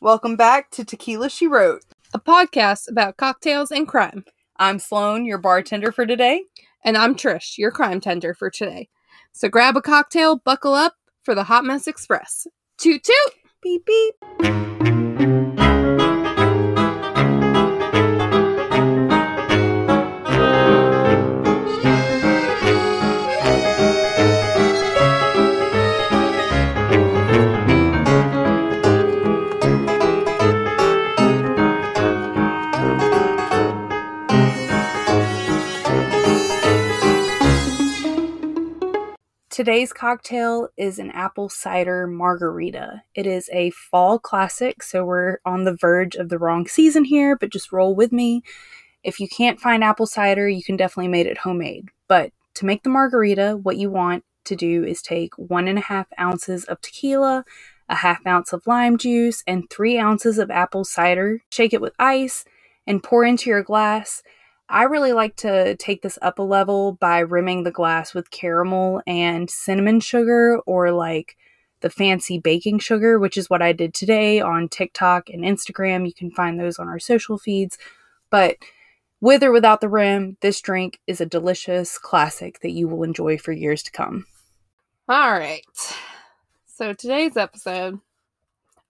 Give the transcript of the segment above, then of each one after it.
Welcome back to Tequila She Wrote. a podcast about cocktails and crime. I'm Sloan, your bartender for today. And I'm Trish, your crime tender for today. So grab a cocktail, buckle up for the Hot Mess Express. Toot toot! Beep beep. Today's cocktail is an apple cider margarita. It is a fall classic, so we're on the verge of the wrong season here, but just roll with me. If you can't find apple cider, you can definitely make it homemade. But to make the margarita, what you want to do is take one and a half ounces of tequila, a half ounce of lime juice, and three ounces of apple cider. Shake it with ice and pour into your glass. I really like to take this up a level by rimming the glass with caramel and cinnamon sugar or like the fancy baking sugar, which is what I did today on TikTok and Instagram. You can find those on our social feeds. But with or without the rim, this drink is a delicious classic that you will enjoy for years to come. All right. So today's episode,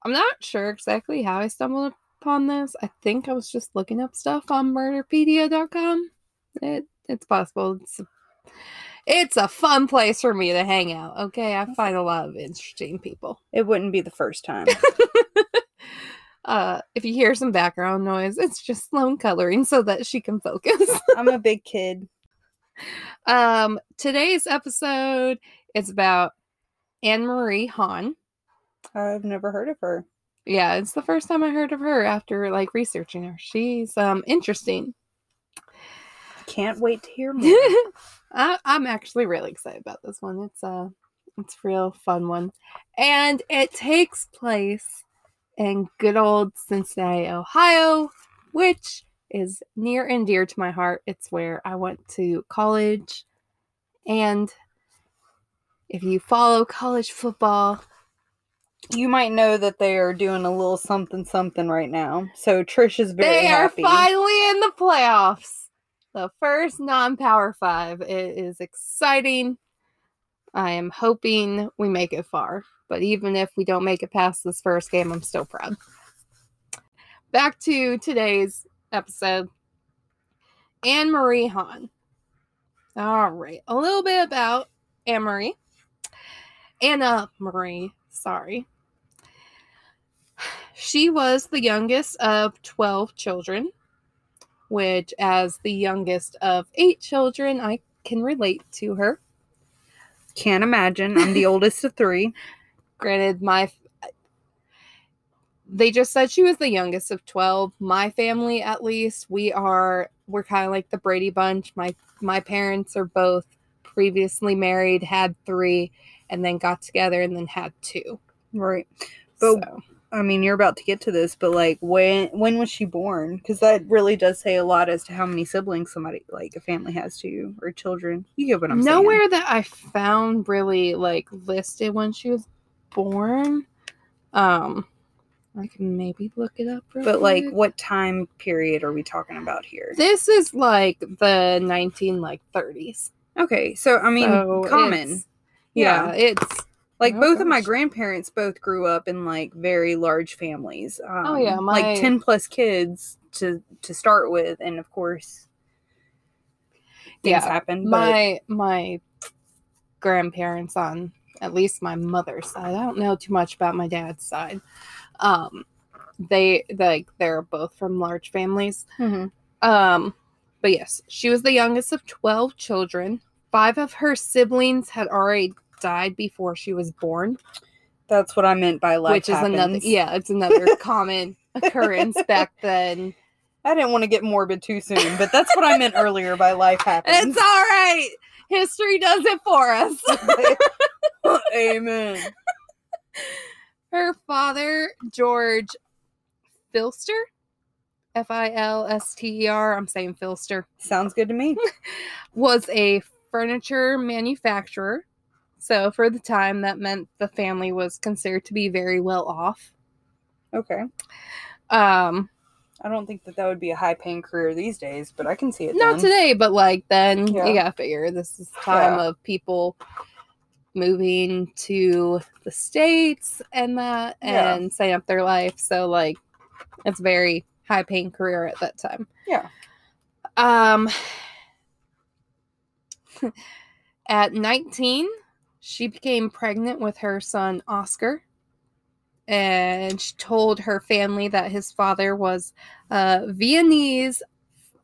I'm not sure exactly how I stumbled upon this. I think I was just looking up stuff on murderpedia.com. It it's possible. It's it's a fun place for me to hang out. Okay, I find a lot of interesting people. It wouldn't be the first time. uh, if you hear some background noise, it's just Sloan coloring so that she can focus. I'm a big kid. um, today's episode is about Anne Marie Hahn. I've never heard of her. Yeah, it's the first time I heard of her after like researching her. She's um interesting. Can't wait to hear more. I, I'm actually really excited about this one. It's a it's a real fun one, and it takes place in good old Cincinnati, Ohio, which is near and dear to my heart. It's where I went to college, and if you follow college football, you might know that they are doing a little something something right now. So Trish is very they happy. are finally in the playoffs. The first non-power five. It is exciting. I am hoping we make it far. But even if we don't make it past this first game, I'm still proud. Back to today's episode. Anne Marie Hahn. All right. A little bit about Anne Marie. Anna Marie, sorry. She was the youngest of 12 children, which, as the youngest of eight children, I can relate to her. Can't imagine. I'm the oldest of three. Granted, my they just said she was the youngest of 12 my family at least we are we're kind of like the brady bunch my my parents are both previously married had three and then got together and then had two Right. But so, I mean, you're about to get to this, but like, when when was she born? Because that really does say a lot as to how many siblings somebody like a family has to or children. You get what I'm saying? nowhere that i found really like listed when she was born um i can maybe look it up real But like, what time period are we talking about here? this is like the 19 like 30s Okay, so I mean, So common. Yeah. yeah it's Like Oh, both of my grandparents both grew up in like very large families. Um, Oh, yeah, my- like ten plus kids to to start with, and of course, things Yeah, happen. but- my my grandparents on at least my mother's side i don't know too much about my dad's side um they like they're both from large families Mhm. um but yes she was the youngest of 12 children five of her siblings had already died before she was born that's what I meant by life which is another yeah it's another common occurrence back then I didn't want to get morbid too soon, but that's what I meant earlier by life happens. it's all right history does it for us Amen. Her father, George Filster, F I L S T E R, I'm saying Filster, Sounds good to me. was a furniture manufacturer. So, for the time, that meant the family was considered to be very well off. Okay. Um, I don't think that that would be a high paying career these days, but I can see it. not done. today, but like then Yeah. you gotta figure this is time Yeah. of people moving to the states and that Yeah. and setting up their life. So like it's very high paying career at that time. Yeah. Um at 19, she became pregnant with her son Oscar. And she told her family that his father was a Viennese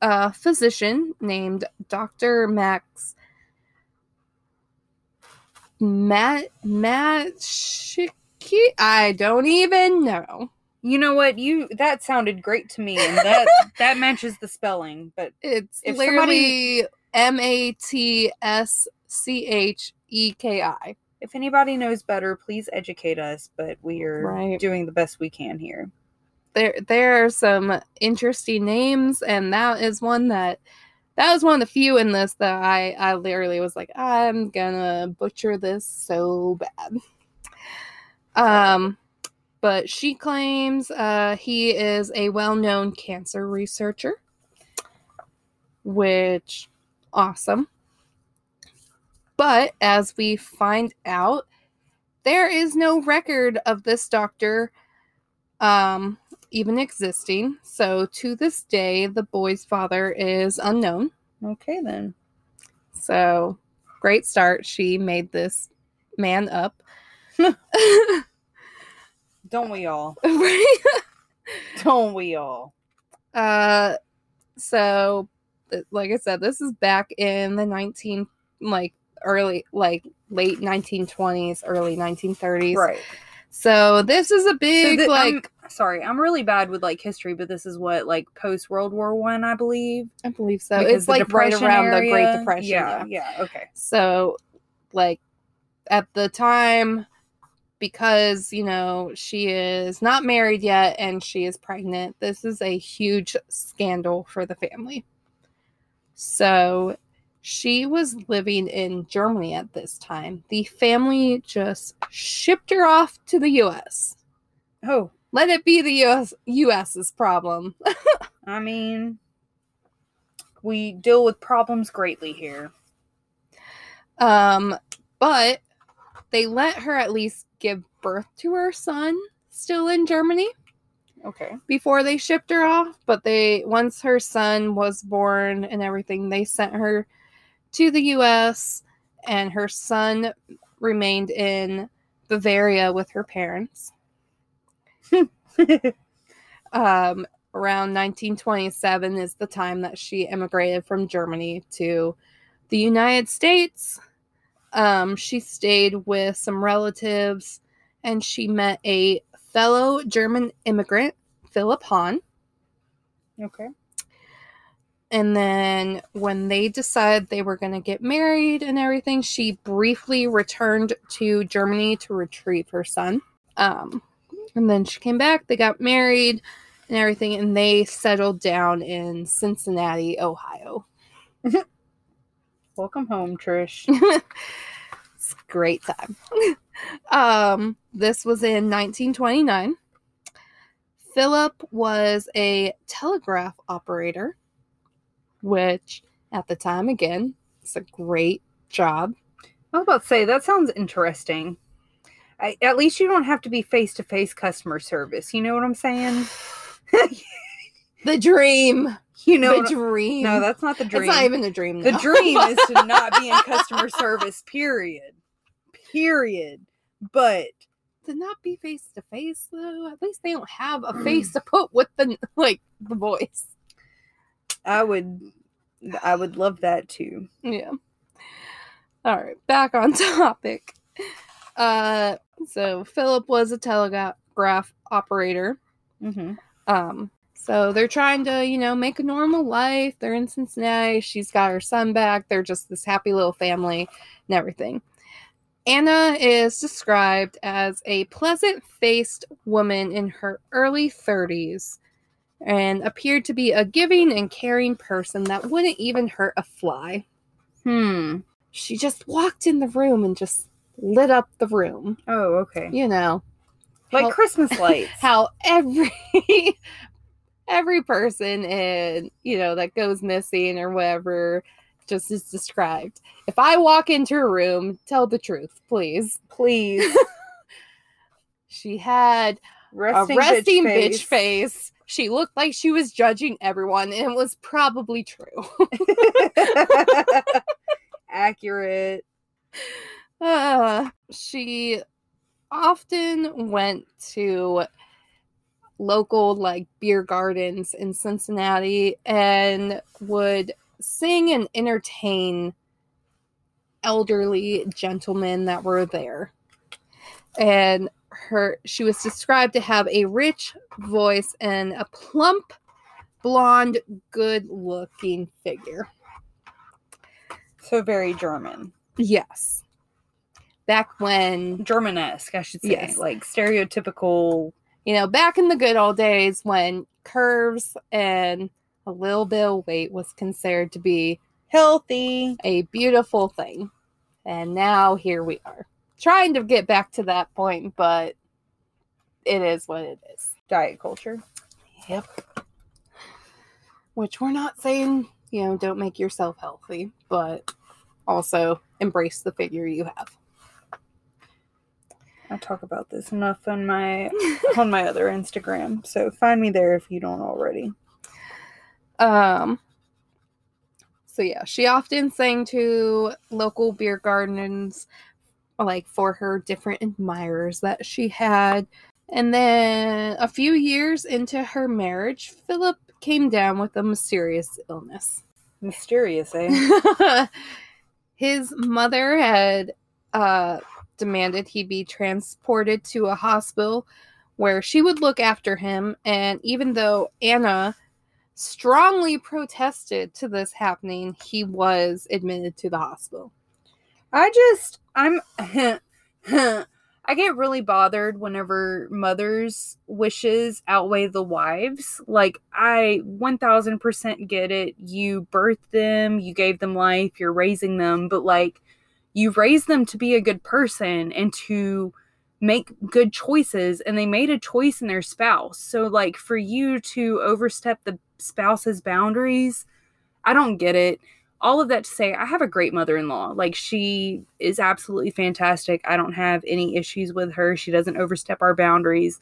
uh, physician named Dr. Max Matt I don't even know. You know what? You that sounded great to me, and that that matches the spelling. But It's literally M A T S C H E K I. if anybody knows better, please educate us. But we are Right. doing the best we can here. There there are some interesting names, and that is one that that was one of the few in this that I I literally was like I'm gonna butcher this so bad. Um, but she claims uh, he is a well-known cancer researcher, which awesome. But as we find out, there is no record of this doctor um, even existing. So to this day, the boy's father is unknown. Okay, then. So great start. She made this man up. Don't we all? Right? Don't we all? uh, so, like I said, this is back in the 19, like early, like late 1920s, early 1930s. Right. So this is a big, thi- like, I'm- sorry, I'm really bad with like history, but this is what like post World War One, I, believe. I believe so. Because It's like right around the Great Depression. Yeah, yeah. yeah. Okay. So, like, at the time, because, you know, she is not married yet and she is pregnant, this is a huge scandal for the family. So, she was living in Germany at this time. The family just shipped her off to the US. Oh, Let it be the US US's problem. I mean, we deal with problems greatly here. Um, but they let her at least give birth to her son still in Germany Okay. before they shipped her off. But they once her son was born and everything, they sent her to the US and her son remained in Bavaria with her parents. um, around 1927 is the time that she immigrated from Germany to the United States. Um, she stayed with some relatives and she met a fellow German immigrant, Philip Hahn. okay. And then when they decided they were going to get married and everything, she briefly returned to Germany to retrieve her son. Um, and then she came back, they got married and everything, and they settled down in Cincinnati, Ohio. Welcome home, Trish. it's a great time. um, this was in 1929. Philip was a telegraph operator, which at the time, again, it's a great job. I was about to say that sounds interesting. I, at least you don't have to be face to face customer service. You know what I'm saying? The dream. you know, the dream. no, that's not the dream. It's not even a dream. the dream is to not be in customer service. Period. Period. But to not be face to face though. At least they don't have a face to put with the like the voice. I would, I would love that too. Yeah. All right, back on topic. Uh, so Philip was a telegraph operator. Mm-hmm. Um, so they're trying to, you know, make a normal life. They're in Cincinnati. She's got her son back. They're just this happy little family and everything. Anna is described as a pleasant faced woman in her early 30s and appeared to be a giving and caring person that wouldn't even hurt a fly. Hmm. She just walked in the room and just lit up the room. Oh, okay. You know, Like how- Christmas lights. how every every person in you know that goes missing or whatever just is described. If I walk into a room, tell the truth, please. Please. She had Resting, a resting bitch face. She looked like she was judging everyone, and it was probably true. Accurate. Uh, she often went to local like beer gardens in Cincinnati and would sing and entertain elderly gentlemen that were there. And her she was described to have a rich voice and a plump blonde good looking figure. So very German. Yes. Back when Germanesque, I should say. Yes. Like stereotypical. you know, back in the good old days when curves and a little bit of weight was considered to be Healthy. a beautiful thing. And now here we are. Trying to get back to that point, but it is what it is. Diet culture. Yep. Which we're not saying, you know, don't make yourself healthy, but also embrace the figure you have. I talk about this enough on my on my other Instagram. So find me there if you don't already. Um so yeah, she often sang to local beer gardens like for her different admirers that she had. And then a few years into her marriage, Philip came down with a mysterious illness. Mysterious, eh? His mother had uh, demanded he be transported to a hospital where she would look after him. And even though Anna strongly protested to this happening, he was admitted to the hospital. I just I'm I get really bothered whenever mothers' wishes outweigh the wives. Like I 1000% get it. You birthed them, you gave them life, you're raising them, but like you raised them to be a good person and to make good choices and they made a choice in their spouse. So like for you to overstep the spouse's boundaries, I don't get it all of that to say I have a great mother-in-law. Like she is absolutely fantastic. I don't have any issues with her. She doesn't overstep our boundaries.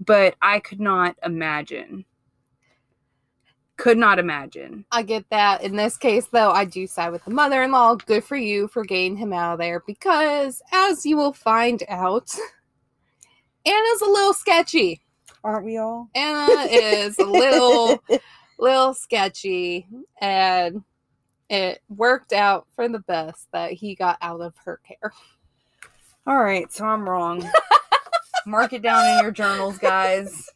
But I could not imagine. Could not imagine. I get that. In this case, though, I do side with the mother in law. Good for you for getting him out of there because, as you will find out, Anna's a little sketchy. Aren't we all? Anna is a little, little sketchy, and it worked out for the best that he got out of her care. All right, so I'm wrong. Mark it down in your journals, guys.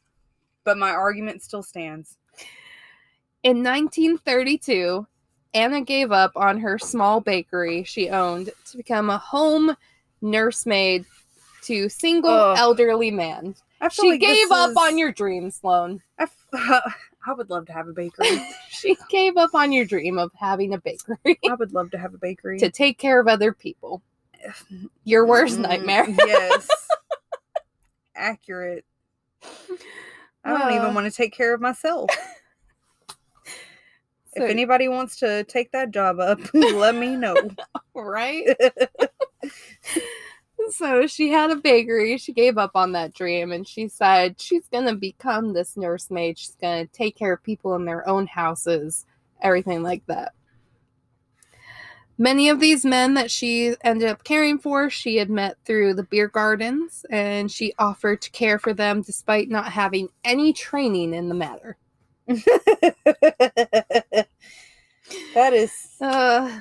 But my argument still stands. In 1932, Anna gave up on her small bakery she owned to become a home nursemaid to single Ugh. elderly man. She like gave up is- on your dreams, Sloan. I, f- I would love to have a bakery. She gave up on your dream of having a bakery I would love to have a bakery. to take care of other people. Your worst Mm, nightmare. yes. Accurate. I don't Uh. even want to take care of myself. So- if anybody wants to take that job up, let me know. right? So she had a bakery. She gave up on that dream and she said she's going to become this nursemaid. She's going to take care of people in their own houses, everything like that. Many of these men that she ended up caring for, she had met through the beer gardens, and she offered to care for them despite not having any training in the matter. that is Uh,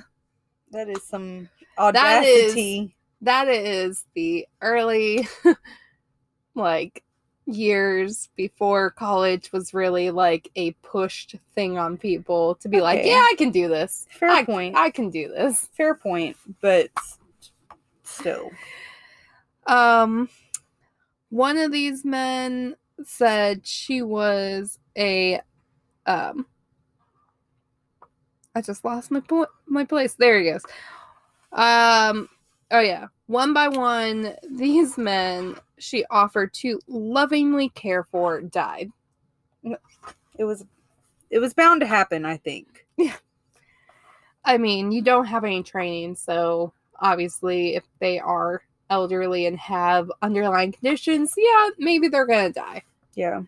that is some audacity. That is the early like years before college was really like a pushed thing on people to be like yeah i can do this. Fair I, point. i can do this. Fair point, but still. um one of these men said she was a um i just lost my point my place. There he goes. Um oh yeah one by one these men she offered to lovingly care for died. It was it was bound to happen, I think. Yeah. I mean, you don't have any training, so obviously, if they are elderly and have underlying conditions, yeah, maybe they're gonna die. Yeah.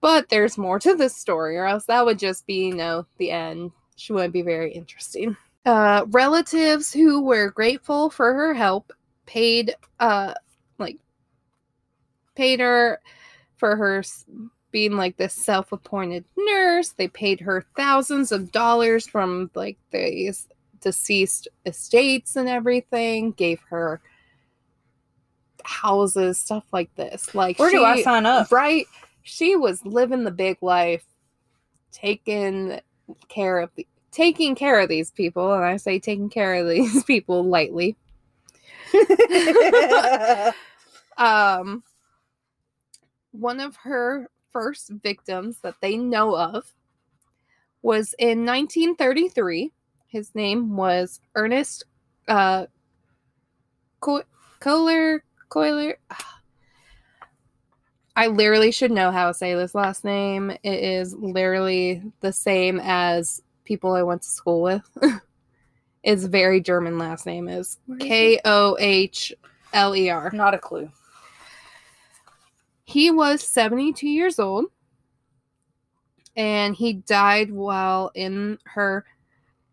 But there's more to this story, or else that would just be, you know, the end. She wouldn't be very interesting. Uh, relatives who were grateful for her help paid, uh, like, paid her for her being like this self-appointed nurse. They paid her thousands of dollars from like the deceased estates and everything. Gave her houses, stuff like this. Like, Where do I sign up? right she was living the big life taking care of the taking care of these people and i say taking care of these people lightly. Um one of her first victims that they know of was in 1933 his name was ernest uh Co- kohler kohler. I literally should know how to say this last name. It is literally the same as people I went to school with. it's very German last name is Where is it? K O H L E R. Not a clue. He was 72 years old and he died while in her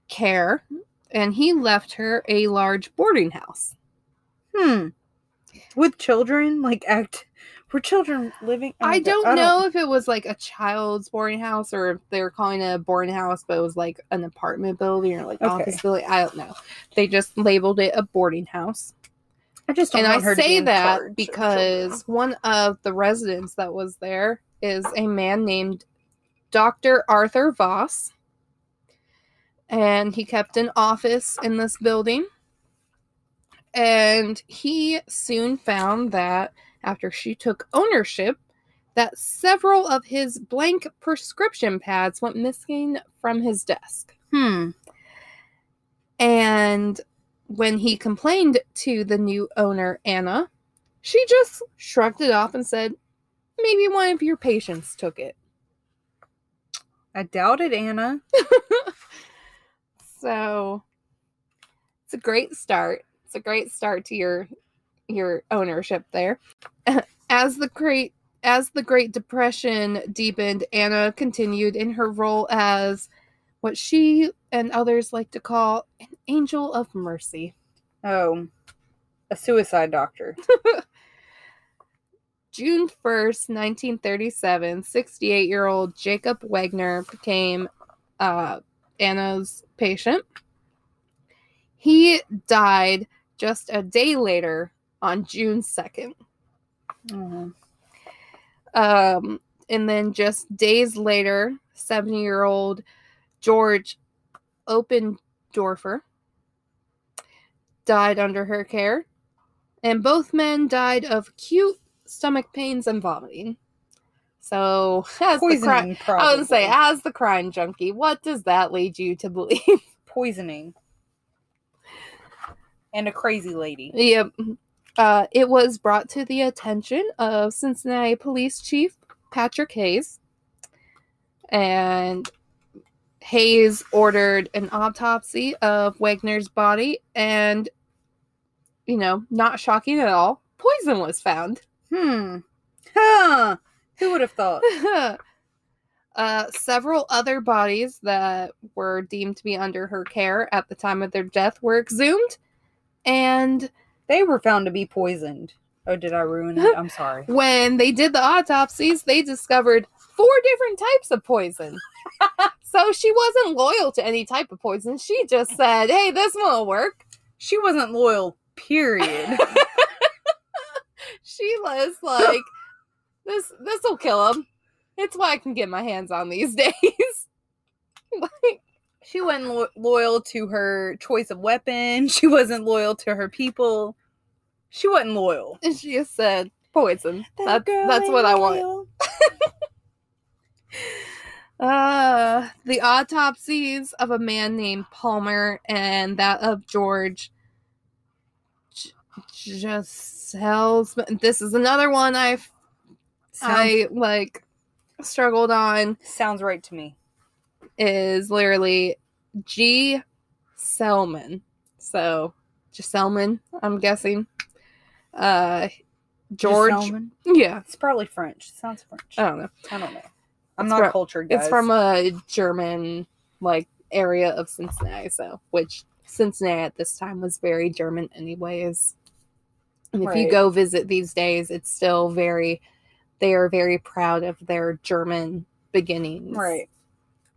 care and he left her a large boarding house. Hmm. With children, like act were children living I okay, don't know if it was like a child's boarding house or if they were calling it a boarding house, but it was like an apartment building or like Okay. office building. I don't know. They just labeled it a boarding house. I just don't and I want her to be say that because one of the residents that was there is a man named Dr. Arthur Voss. And he kept an office in this building. And he soon found that after she took ownership, that several of his blank prescription pads went missing from his desk. Hmm. And when he complained to the new owner, Anna, she just shrugged it off and said, Maybe one of your patients took it. I doubt it, Anna. So it's a great start. It's a great start to your your ownership there. As the great as the Great Depression deepened, Anna continued in her role as what she and others like to call an angel of mercy. Oh. A suicide doctor. June 1st, 1937, 68 year old Jacob Wagner became uh, Anna's patient. He died just a day later on June 2nd. Oh. Um, and then just days later, 70 year old George Obendorfer died under her care. And both men died of acute stomach pains and vomiting. So, as the crime, Poisoning, I would say, as the crime junkie, what does that lead you to believe? poisoning. And a crazy lady. Yep. Uh, it was brought to the attention of Cincinnati Police Chief Patrick Hayes. And Hayes ordered an autopsy of Wagner's body, and, you know, not shocking at all, poison was found. Hmm. Huh. Who would have thought? uh, several other bodies that were deemed to be under her care at the time of their death were exhumed, and They were found to be poisoned. Oh, did I ruin it? I'm sorry. when they did the autopsies, they discovered four different types of poison. so she wasn't loyal to any type of poison. She just said, "Hey, this won't work." She wasn't loyal, period. She was like, "This, this will kill him." It's what I can get my hands on these days. like, she wasn't lo- loyal to her choice of weapon. She wasn't loyal to her people. She wasn't loyal. and she just said, "Poison." That That's that's what I want. Uh, the autopsies of a man named Palmer and that of George just sells. This is another one I've Sounds, I like struggled on. sounds right to me. Is literally G. Selman. So Giselman, I'm guessing. Uh, George. Giselman? Yeah, It's probably French. It sounds French. I don't know. I don't know. I'm It's not from- cultured, guys. It's from a German like area of Cincinnati, so which Cincinnati at this time was very German anyways. And if you go visit these days, it's still very they are very proud of their German beginnings. right.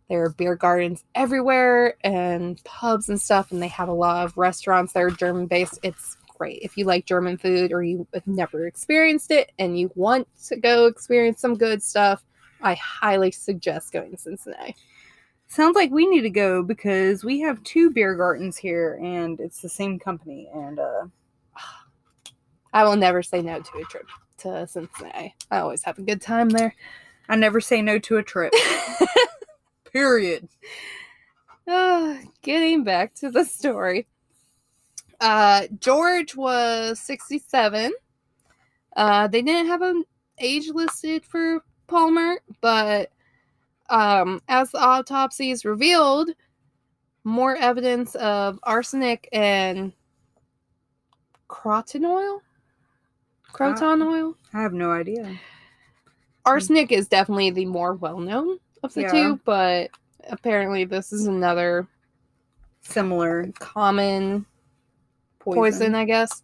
There are beer gardens everywhere and pubs and stuff, and they have a lot of restaurants that are German based. It's great. If you like German food or you have never experienced it and you want to go experience some good stuff, I highly suggest going to Cincinnati. Sounds like we need to go because we have two beer gardens here, and it's the same company. And uh, I will never say no to a trip to Cincinnati. I always have a good time there. I never say no to a trip. Period. Getting back to the story. Uh, George was 67. Uh, they didn't have an age listed for Palmer, but um, as the autopsies revealed, more evidence of arsenic and croton oil. Croton oil. I have no idea. Arsenic is definitely the more well known of the Yeah. two, but apparently this is another Similar common poison. poison, I guess.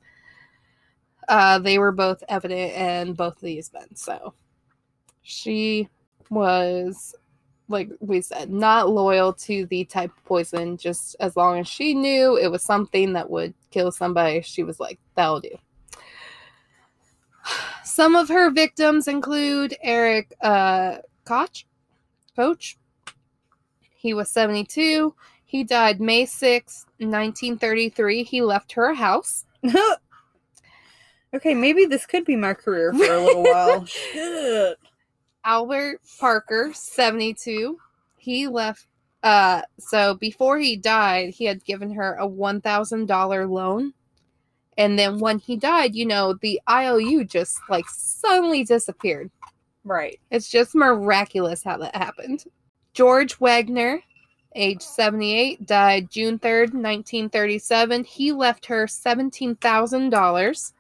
Uh, they were both evident in both of these men. So she was, like we said, not loyal to the type of poison. Just as long as she knew it was something that would kill somebody, she was like, that'll do. Some of her victims include Eric uh, Koch. Coach. He was 72. He died May 6, 1933. He left her a house. okay, maybe this could be my career for a little while. Shit. Albert Parker, 72. He left uh so before he died, he had given her a $1,000 loan. And then when he died, you know, the IOU just like suddenly disappeared. Right. It's just miraculous how that happened. George Wagner, age 78, died June 3rd, 1937. He left her $17,000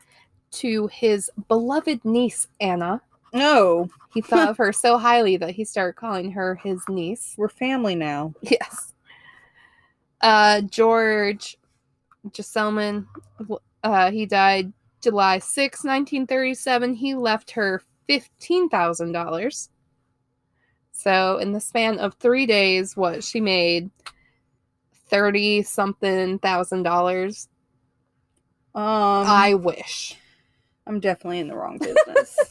to his beloved niece, Anna. No, He thought of her so highly that he started calling her his niece. we're family now. Yes. Uh, George Jesselman, uh, he died July 6, 1937. He left her $15,000. So, in the span of three days, what she made 30 something thousand dollars. Um, I wish. I'm definitely in the wrong business.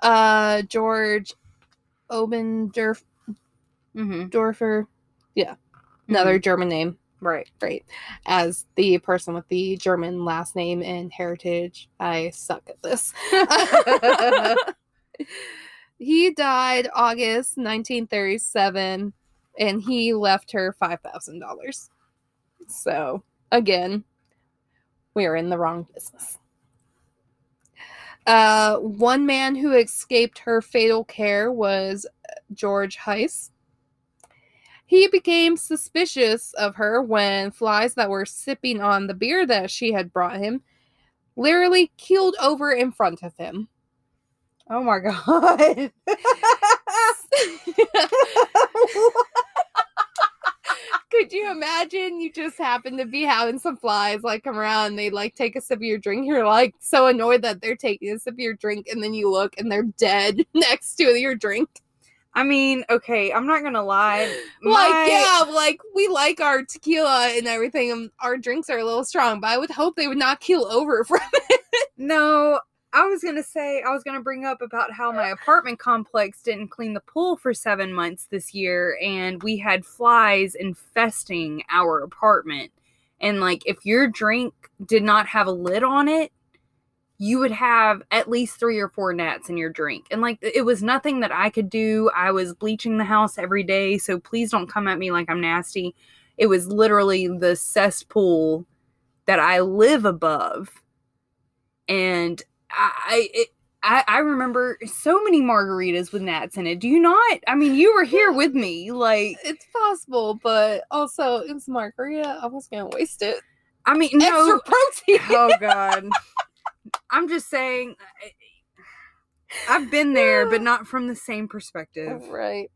Uh, George Obendorfer, mm-hmm. yeah, another German name. Right. great. As the person with the German last name and heritage, I suck at this. he died August 1937 and he left her $5,000. So, again, we are in the wrong business. Uh, one man who escaped her fatal care was George Heiss. He became suspicious of her when flies that were sipping on the beer that she had brought him literally keeled over in front of him. Oh my god. Could you imagine you just happen to be having some flies like come around and they like take a sip of your drink? You're like so annoyed that they're taking a sip of your drink and then you look and they're dead next to your drink. I mean, okay, I'm not gonna lie. Like, yeah, like we like our tequila and everything, and our drinks are a little strong, but I would hope they would not keel over from it. No, I was gonna say I was gonna bring up about how my apartment complex didn't clean the pool for seven months this year, and we had flies infesting our apartment. And like, if your drink did not have a lid on it, you would have at least three or four gnats in your drink. And like, it was nothing that I could do. I was bleaching the house every day, so please don't come at me like I'm nasty. It was literally the cesspool that I live above and I I, it, I I remember so many margaritas with gnats in it. Do you not? I mean, you were here with me. Like, It's possible, but also it's margarita. I was gonna waste it. I mean, no. Extra protein. oh God. I'm just saying. I've been there, but not from the same perspective. right.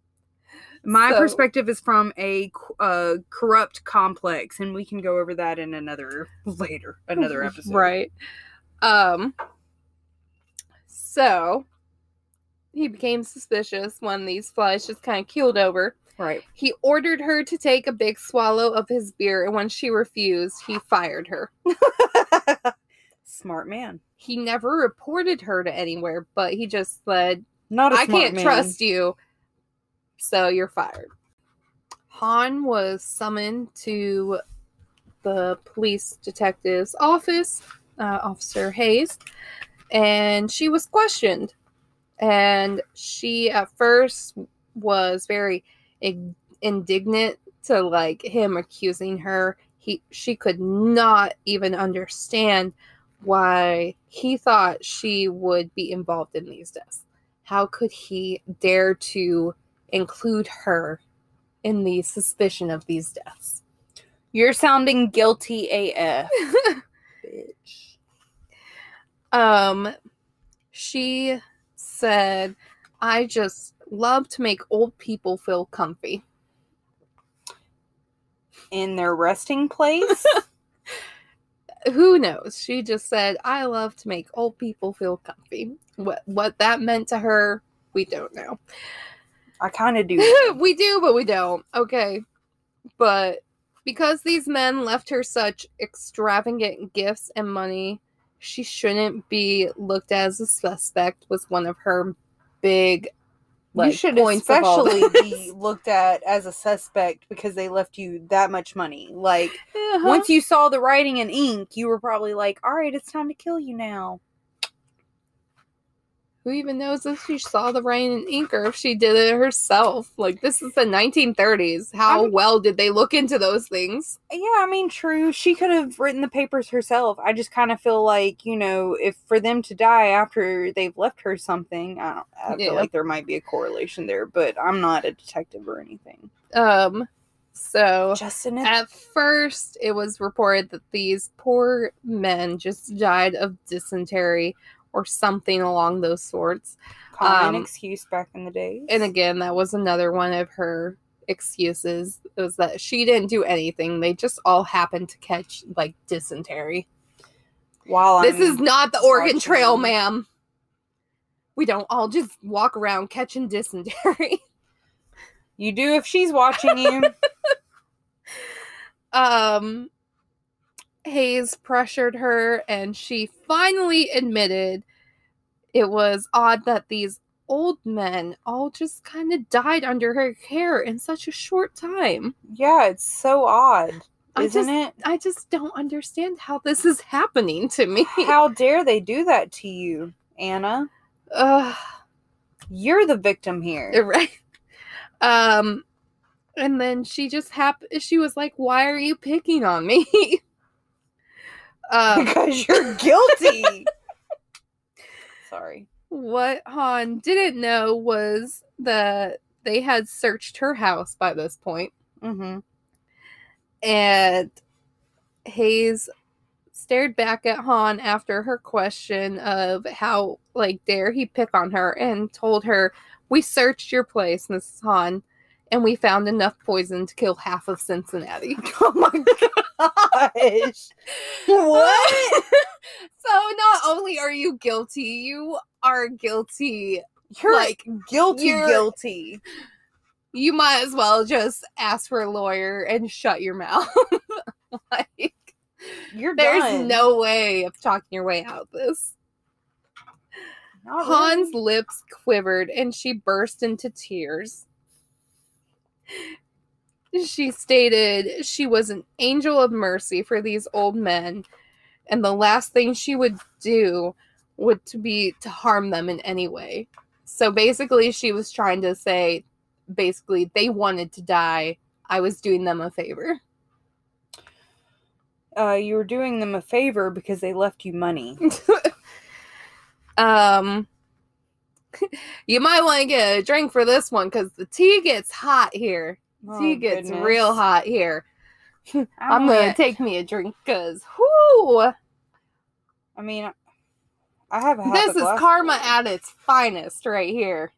My So- perspective is from a uh, corrupt complex, and we can go over that in another later, another episode. Right. Um. So he became suspicious when these flies just kind of keeled over. Right. He ordered her to take a big swallow of his beer, and when she refused, he fired her. Smart man. He never reported her to anywhere, but he just said, Not a I can't man. trust you, so you're fired. Hahn was summoned to the police detective's office, uh, Officer Hayes, and she was questioned. And she, at first, was very ig- indignant to like him accusing her. He, she could not even understand why he thought she would be involved in these deaths. How could he dare to include her in the suspicion of these deaths? You're sounding guilty AF. Bitch. um, she said, I just love to make old people feel comfy. In their resting place? Who knows? She just said, I love to make old people feel comfy. What what that meant to her, we don't know. I kind of do. we do, but we don't. Okay. But because these men left her such extravagant gifts and money, she shouldn't be looked at as a suspect was one of her big like you should points of all especially be looked at as a suspect because they left you that much money. Like, Uh-huh. once you saw the writing in ink, you were probably like, all right, it's time to kill you now. Who even knows if she saw the writing in ink or if she did it herself? Like this is the 1930s. How I'm- well did they look into those things? Yeah, I mean, true. She could have written the papers herself. I just kind of feel like, you know, if for them to die after they've left her something, I, don't, I Yeah. feel like there might be a correlation there, but I'm not a detective or anything. Um so Justin, At first, it was reported that these poor men just died of dysentery or something along those sorts. common um, excuse back in the day. And again, that was another one of her excuses it was that she didn't do anything. They just all happened to catch like dysentery. while this I'm is not the Oregon watching- Trail, ma'am. We don't all just walk around catching dysentery. You do if she's watching you. um Hayes pressured her and she finally admitted it was odd that these old men all just kind of died under her care in such a short time. yeah, it's so odd, I isn't just, it? I just don't understand how this is happening to me. How dare they do that to you, Anna? Ugh, You're the victim here. right. Um and then she just hap- she was like, "Why are you picking on me?" um because you're guilty. Sorry. What Hahn didn't know was that they had searched her house by this point, Mm-hmm. and Hayes stared back at Hahn after her question of how, like, dare he pick on her, and told her, We searched your place, Mrs. Hahn, and we found enough poison to kill half of Cincinnati. Oh my gosh. What? so, not only are you guilty, you are guilty You're like guilty, you're- guilty. you might as well just ask for a lawyer and shut your mouth. like, You're there's done. no way of talking your way out of this. Not Hahn's really. lips quivered and she burst into tears. She stated she was an angel of mercy for these old men, and the last thing she would do would to be to harm them in any way. So basically, she was trying to say, basically, they wanted to die. I was doing them a favor. Uh, you were doing them a favor because they left you money. Um, you might want to get a drink for this one because the tea gets hot here. Oh, tea gets goodness. real hot here. I'm, I'm gonna at- take me a drink because whoo, I mean, I have a this is karma at its finest right here.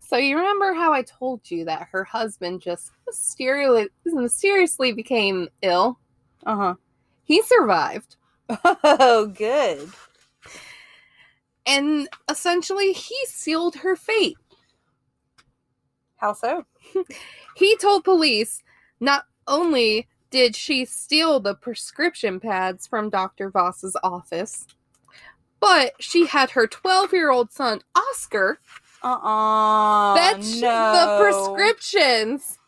So you remember how I told you that her husband just mysteriously, mysteriously became ill? Uh huh. He survived. Oh, good. And essentially, he sealed her fate. How so? He told police not only did she steal the prescription pads from Dr. Voss's office, but she had her 12 year old son, Oscar, Uh uh fetch no. the prescriptions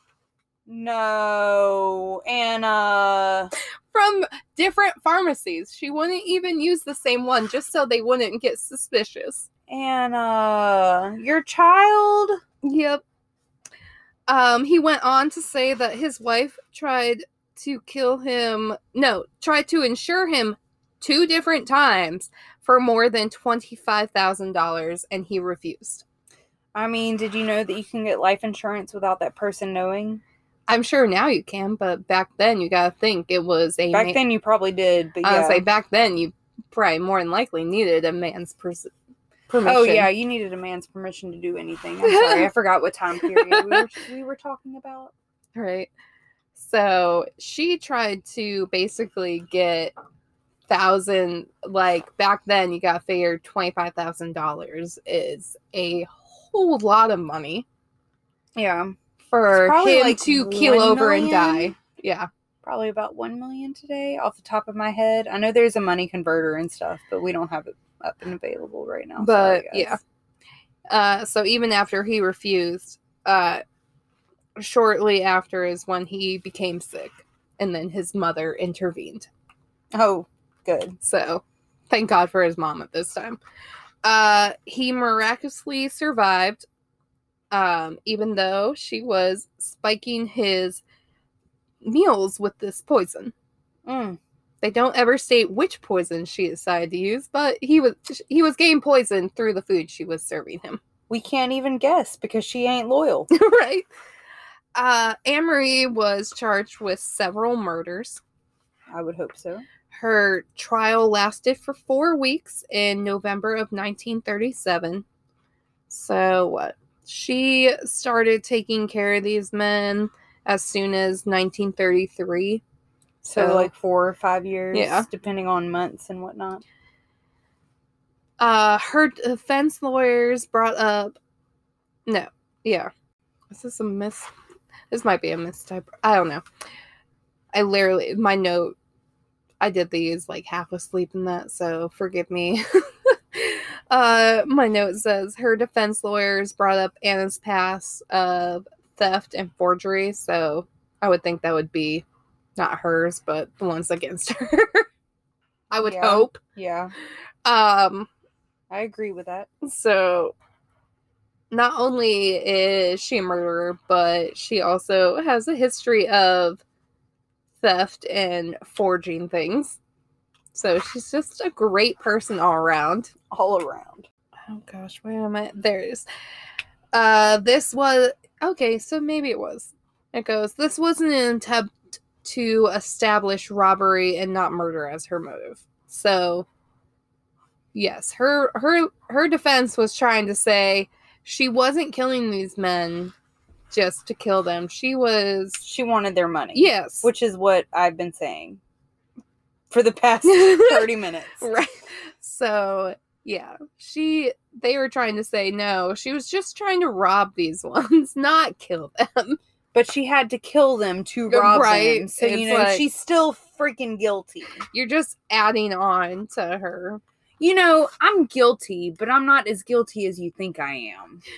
No, Anna. From different pharmacies. She wouldn't even use the same one just so they wouldn't get suspicious. Anna, your child. Yep. Um, he went on to say that his wife tried to kill him. No, tried to insure him two different times for more than twenty-five thousand dollars, and he refused. I mean, did you know that you can get life insurance without that person knowing? I'm sure now you can, but back then you gotta think it was a Back ma- then, you probably did, but I yeah. would say back then you probably more than likely needed a man's pers- permission. Oh yeah, you needed a man's permission to do anything. I'm sorry, I forgot what time period we were, we were talking about. right? So she tried to basically get thousand like back then you got figured twenty five thousand dollars is a whole lot of money Yeah, for him like to keel over and die. Yeah. probably about one million today, off the top of my head. I know there's a money converter and stuff, but we don't have it up and available right now. But, Sorry, yeah. Uh so even after he refused, uh shortly after is when he became sick and then his mother intervened. Oh, good. So thank God for his mom at this time. Uh he miraculously survived um even though she was spiking his meals with this poison. Mm. They don't ever state which poison she decided to use, but he was he was getting poisoned through the food she was serving him. We can't even guess because she ain't loyal. right? Uh Anna Marie was charged with several murders. I would hope so. Her trial lasted for four weeks in November of 1937. So, what? She started taking care of these men as soon as 1933. So, like four or five years, Yeah. depending on months and whatnot. uh, her defense lawyers brought up. No, yeah. This is this a miss? This might be a mistype. I don't know. I literally, my note, I did these like half asleep in that, so forgive me. uh, my note says her defense lawyers brought up Anna's past of theft and forgery, so I would think that would be not hers, but the ones against her. I would Yeah. hope. Yeah, Um, I agree with that. so not only is she a murderer, but she also has a history of theft and forging things. So she's just a great person all around. All around. Oh gosh, where am I? There it is. Uh this was okay, so maybe it was. It goes, this wasn't an attempt to establish robbery and not murder as her motive. So yes, her her her defense was trying to say she wasn't killing these men just to kill them. She was She wanted their money. yes. Which is what I've been saying for the past 30 minutes. right. So yeah, she they were trying to say no. She was just trying to rob these ones, not kill them. But she had to kill them to Uh, rob right, them. So, it's you know, like- she's still freaking guilty. You're just adding on to her. You know, I'm guilty, but I'm not as guilty as you think I am.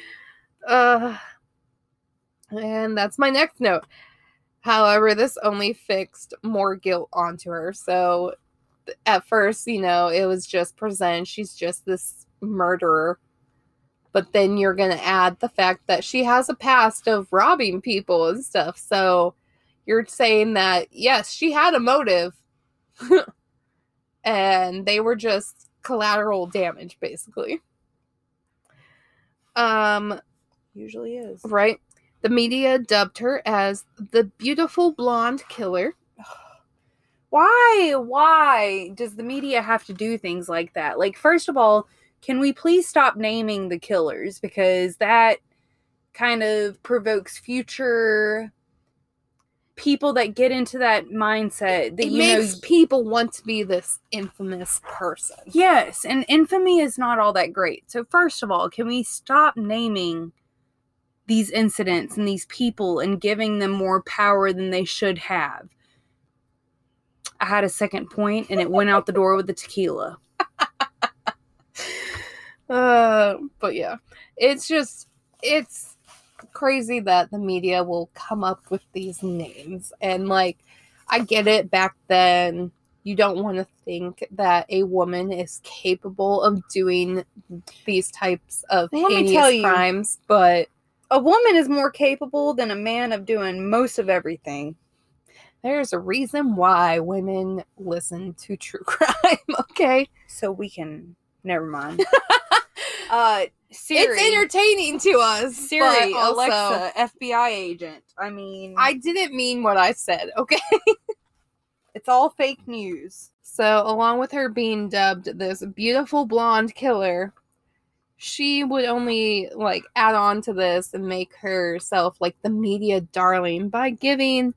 Uh, and that's my next note. However, this only fixed more guilt onto her. So at first, you know, it was just presented she's just this murderer. But then you're going to add the fact that she has a past of robbing people and stuff. So you're saying that, yes, she had a motive. and they were just collateral damage, basically. Um, Usually is. right. The media dubbed her as the beautiful blonde killer. Why? Why does the media have to do things like that? Like, first of all, can we please stop naming the killers because that kind of provokes future people that get into that mindset that It you makes know people want to be this infamous person. Yes, and infamy is not all that great. So, first of all, can we stop naming these incidents and these people and giving them more power than they should have? I had a second point and it went out the door with the tequila. Uh, but yeah, it's just it's crazy that the media will come up with these names and like I get it back then you don't want to think that a woman is capable of doing these types of heinous crimes, but A woman is more capable than a man of doing most of everything. there's a reason why women listen to true crime, okay? So we can never mind. uh Siri, It's entertaining to us. Siri, also- Alexa, FBI agent. I mean, I didn't mean what I said, okay? it's all fake news. So, along with her being dubbed this beautiful blonde killer, she would only like add on to this and make herself like the media darling by giving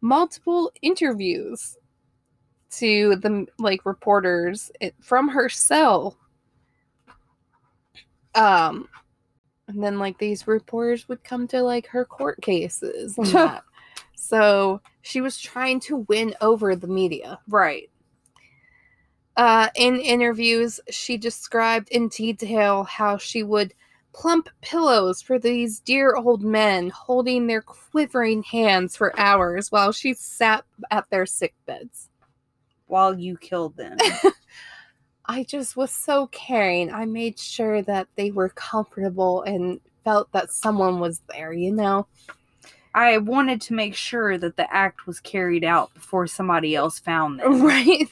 multiple interviews to the like reporters from her cell. Um, and then like these reporters would come to like her court cases and that. So she was trying to win over the media. Right. Uh, in interviews, she described in detail how she would plump pillows for these dear old men, holding their quivering hands for hours while she sat at their sick beds. While you killed them. I just was so caring. I made sure that they were comfortable and felt that someone was there, you know? I wanted to make sure that the act was carried out before somebody else found them. Right.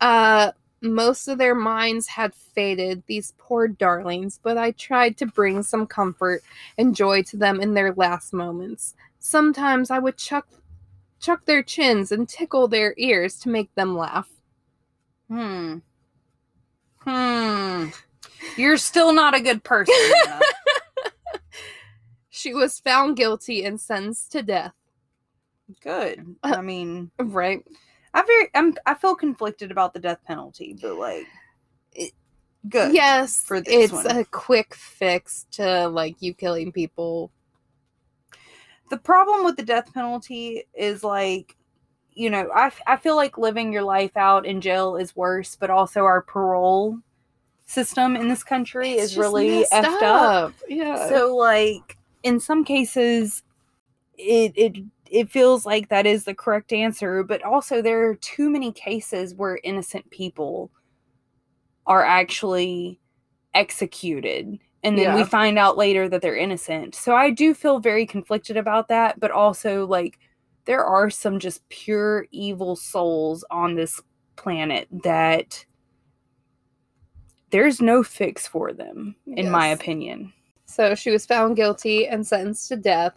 Uh most of their minds had faded, these poor darlings, but I tried to bring some comfort and joy to them in their last moments. Sometimes I would chuck chuck their chins and tickle their ears to make them laugh. Hmm. Hmm. You're still not a good person. She was found guilty and sentenced to death. good. I mean, Right. I very I'm I feel conflicted about the death penalty, but like it, good. Yes, for this it's one. a quick fix to like you killing people. the problem with the death penalty is like you know I, I feel like living your life out in jail is worse but also our parole system in this country It's is really effed up Yeah. so like in some cases it it it feels like that is the correct answer but also there are too many cases where innocent people are actually executed and then we find out later that they're innocent. So i do feel very conflicted about that but also like there are some just pure evil souls on this planet that there's no fix for them in my opinion. So she was found guilty and sentenced to death.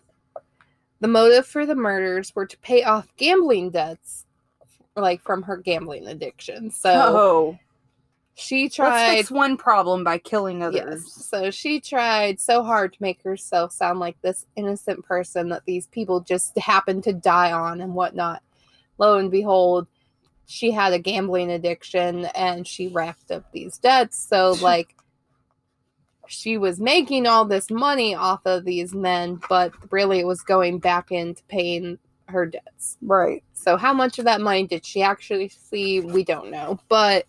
The motive for the murders were to pay off gambling debts, like from her gambling addiction. So oh she let's tried. fix one problem by killing Yes. others So she tried so hard to make herself sound like this innocent person that these people just happened to die on and whatnot. Lo and behold, she had a gambling addiction and she racked up these debts. So, like, she was making all this money off of these men, but really it was going back into paying her debts. right So, how much of that money did she actually see? We don't know, but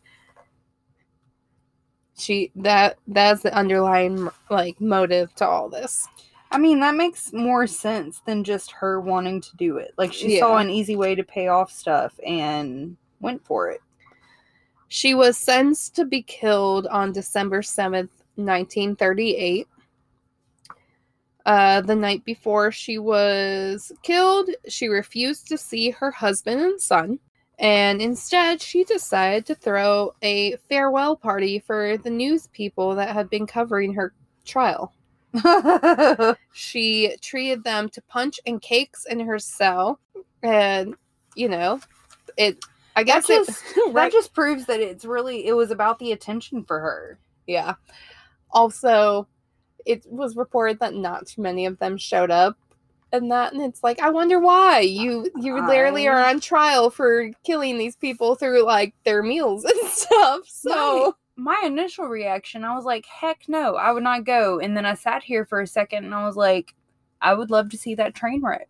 she that that's the underlying like motive to all this. I mean, that makes more sense than just her wanting to do it. Like, she saw an easy way to pay off stuff and went for it. She was sentenced to be killed on December 7th, 1938. Uh, the night before she was killed, she refused to see her husband and son. And instead, she decided to throw a farewell party for the news people that had been covering her trial. She treated them to punch and cakes in her cell. And, you know, it, I that guess just, it, that just proves that it's really it was about the attention for her. Yeah. Also, it was reported that not too many of them showed up and that and it's like I wonder why. You you literally are on trial for killing these people through like their meals and stuff. So my initial reaction, I was like, heck no, I would not go. And then I sat here for a second and I was like, I would love to see that train wreck.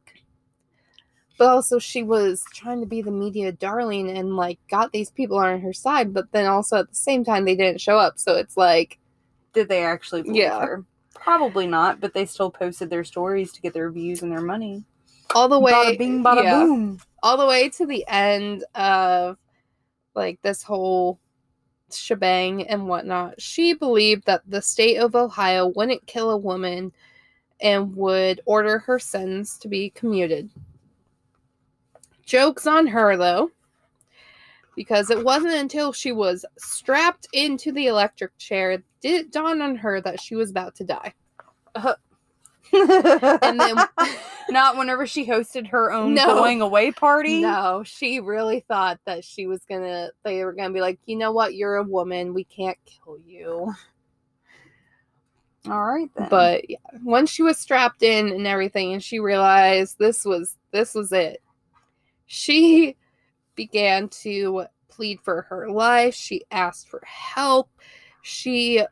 but also she was trying to be the media darling and like got these people on her side, but then also at the same time they didn't show up. So it's like Did they actually believe Yeah. her? Probably not, but they still posted their stories to get their views and their money. all the way bada bing, bada yeah. boom. all the way to the end of like this whole shebang and whatnot. She believed that the state of Ohio wouldn't kill a woman and would order her sentence to be commuted. Joke's on her though, because it wasn't until she was strapped into the electric chair did it dawn on her that she was about to die. And then not whenever she hosted her own No. going away party. No, she really thought that she was gonna. They were gonna be like, you know what? You're a woman. We can't kill you. All right then. But yeah, once she was strapped in and everything, and she realized this was this was it, she began to plead for her life. She asked for help. She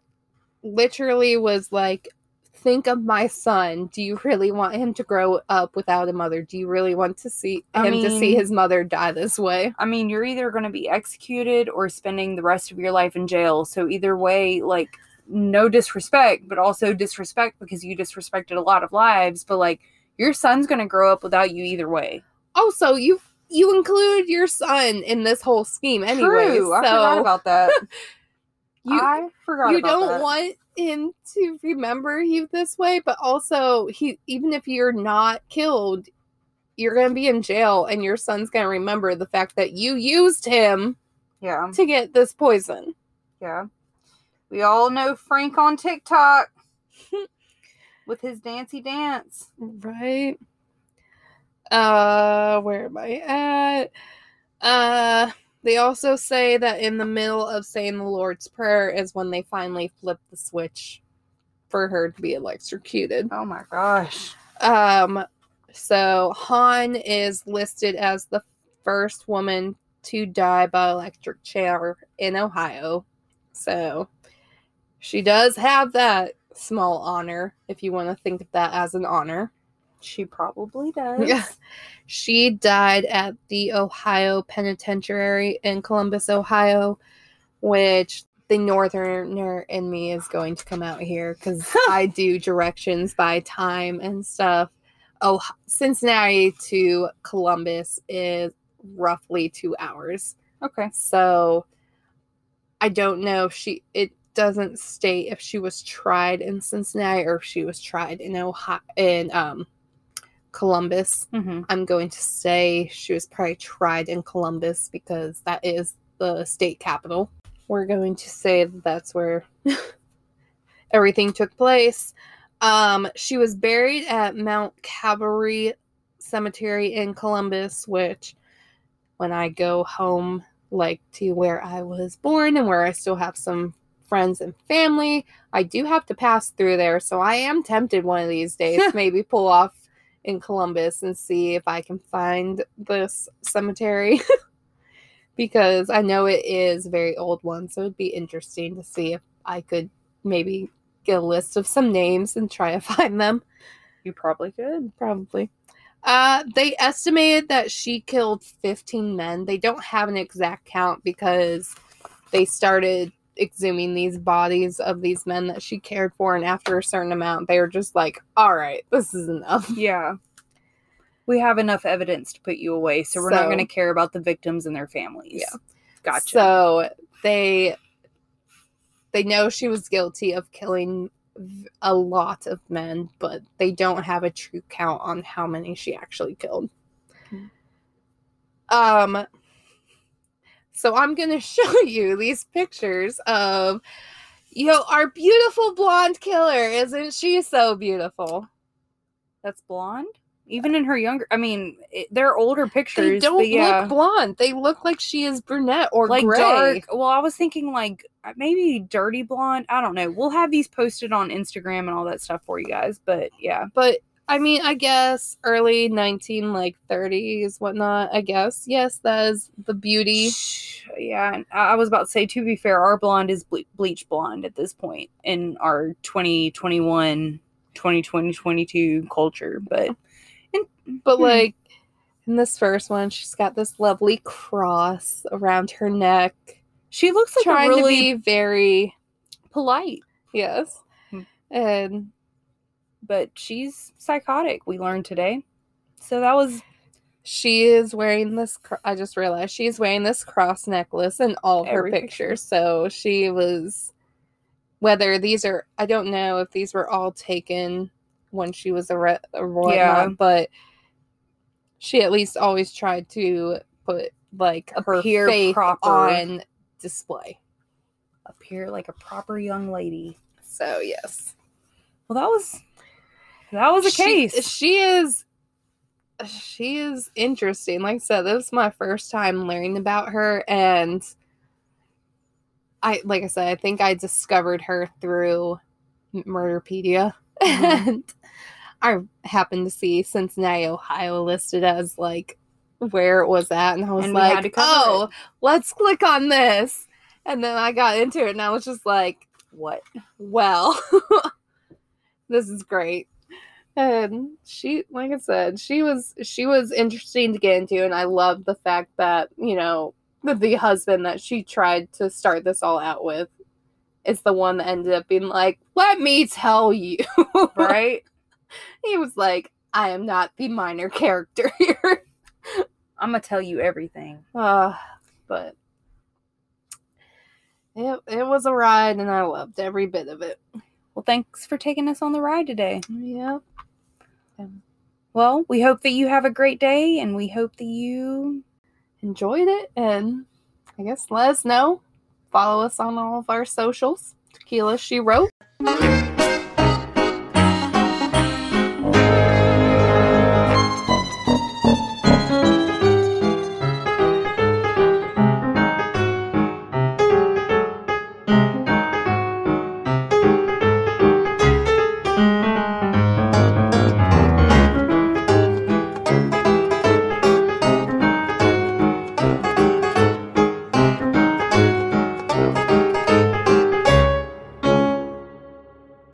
literally was like, "Think of my son. Do you really want him to grow up without a mother? Do you really want to see I him to see his mother die this way?" I mean, you're either going to be executed or spending the rest of your life in jail. So either way, like no disrespect, but also disrespect because you disrespected a lot of lives, but like your son's going to grow up without you either way. also you you include your son in this whole scheme anyway True. I forgot about that. you I forgot you don't that. want him to remember you this way but also he even if you're not killed you're going to be in jail and your son's going to remember the fact that you used him Yeah. to get this poison Yeah. We all know Frank on TikTok with his dancy dance. right uh where am i at? Uh they also say that in the middle of saying the lord's prayer is when they finally flip the switch for her to be electrocuted. Oh my gosh. um so Hahn is listed as the first woman to die by electric chair in ohio. So she does have that small honor if you want to think of that as an honor She probably does. yeah. She died at the Ohio Penitentiary in Columbus, Ohio, which the northerner in me is going to come out here because I do directions by time and stuff. Oh, Cincinnati to Columbus is roughly two hours. Okay. So I don't know if she, it doesn't state if she was tried in Cincinnati or if she was tried in Ohio, in um, Columbus. Mm-hmm. I'm going to say she was probably tried in Columbus because that is the state capital. We're going to say that that's where everything took place. Um, she was buried at Mount Calvary Cemetery in Columbus, which when I go home, like to where I was born and where I still have some friends and family, I do have to pass through there. So I am tempted one of these days to maybe pull off in Columbus and see if I can find this cemetery because I know it is a very old one. So it'd be interesting to see if I could maybe get a list of some names and try to find them. You probably could. Probably. Uh, they estimated that she killed 15 men. They don't have an exact count because they started exhuming these bodies of these men that she cared for, and after a certain amount, they were just like, "All right, this is enough." Yeah. We have enough evidence to put you away, so we're not going to care about the victims and their families. Yeah. Gotcha. So they they know she was guilty of killing a lot of men, but they don't have a true count on how many she actually killed. Hmm. Um So I'm going to show you these pictures of, you know, our beautiful blonde killer. Isn't she so beautiful? That's blonde. Even in her younger, I mean, it, they're older pictures. They don't yeah, look blonde. They look like she is brunette or like gray. dark. Well, I was thinking like uh, maybe dirty blonde. I don't know. We'll have these posted on Instagram and all that stuff for you guys. But yeah, But I mean, I guess early 19 like 30s, whatnot. I guess yes, that is the beauty. Yeah. I was about to say. To be fair, our blonde is ble- bleach blonde at this point in our 2021, 2020, 22 culture. But But Hmm. like in this first one, she's got this lovely cross around her neck, she looks like trying really to be very polite. yes, Hmm. and but she's psychotic. We learned today. So that was she is wearing this. cr- I just realized she's wearing this cross necklace in all her Every picture. pictures. So she was. Whether these are, I don't know if these were all taken when she was a, re- a whatnot, Yeah. but she at least always tried to put like her faith proper. on display. appear like a proper young lady. So yes, Well, that was that was a She- case. She is she is interesting. Like I said, this is my first time learning about her and I like I said, I think I discovered her through Murderpedia. Mhm. And I happened to see Cincinnati, Ohio listed as like where it was at, and I was And like, "Oh, it. let's click on this." And then I got into it, and I was just like, what? well, this is great. And she, like I said, she was she was interesting to get into, and I love the fact that you know the, the husband that she tried to start this all out with is the one that ended up being like, "Let me tell you," Right? he was like, "I am not the minor character here." I'm gonna tell you everything. uh, but it it was a ride, and I loved every bit of it. Well, thanks for taking us on the ride today. Yeah. Well, we hope that you have a great day and we hope that you enjoyed it and I guess let us know. Follow us on all of our socials. Tequila She Wrote.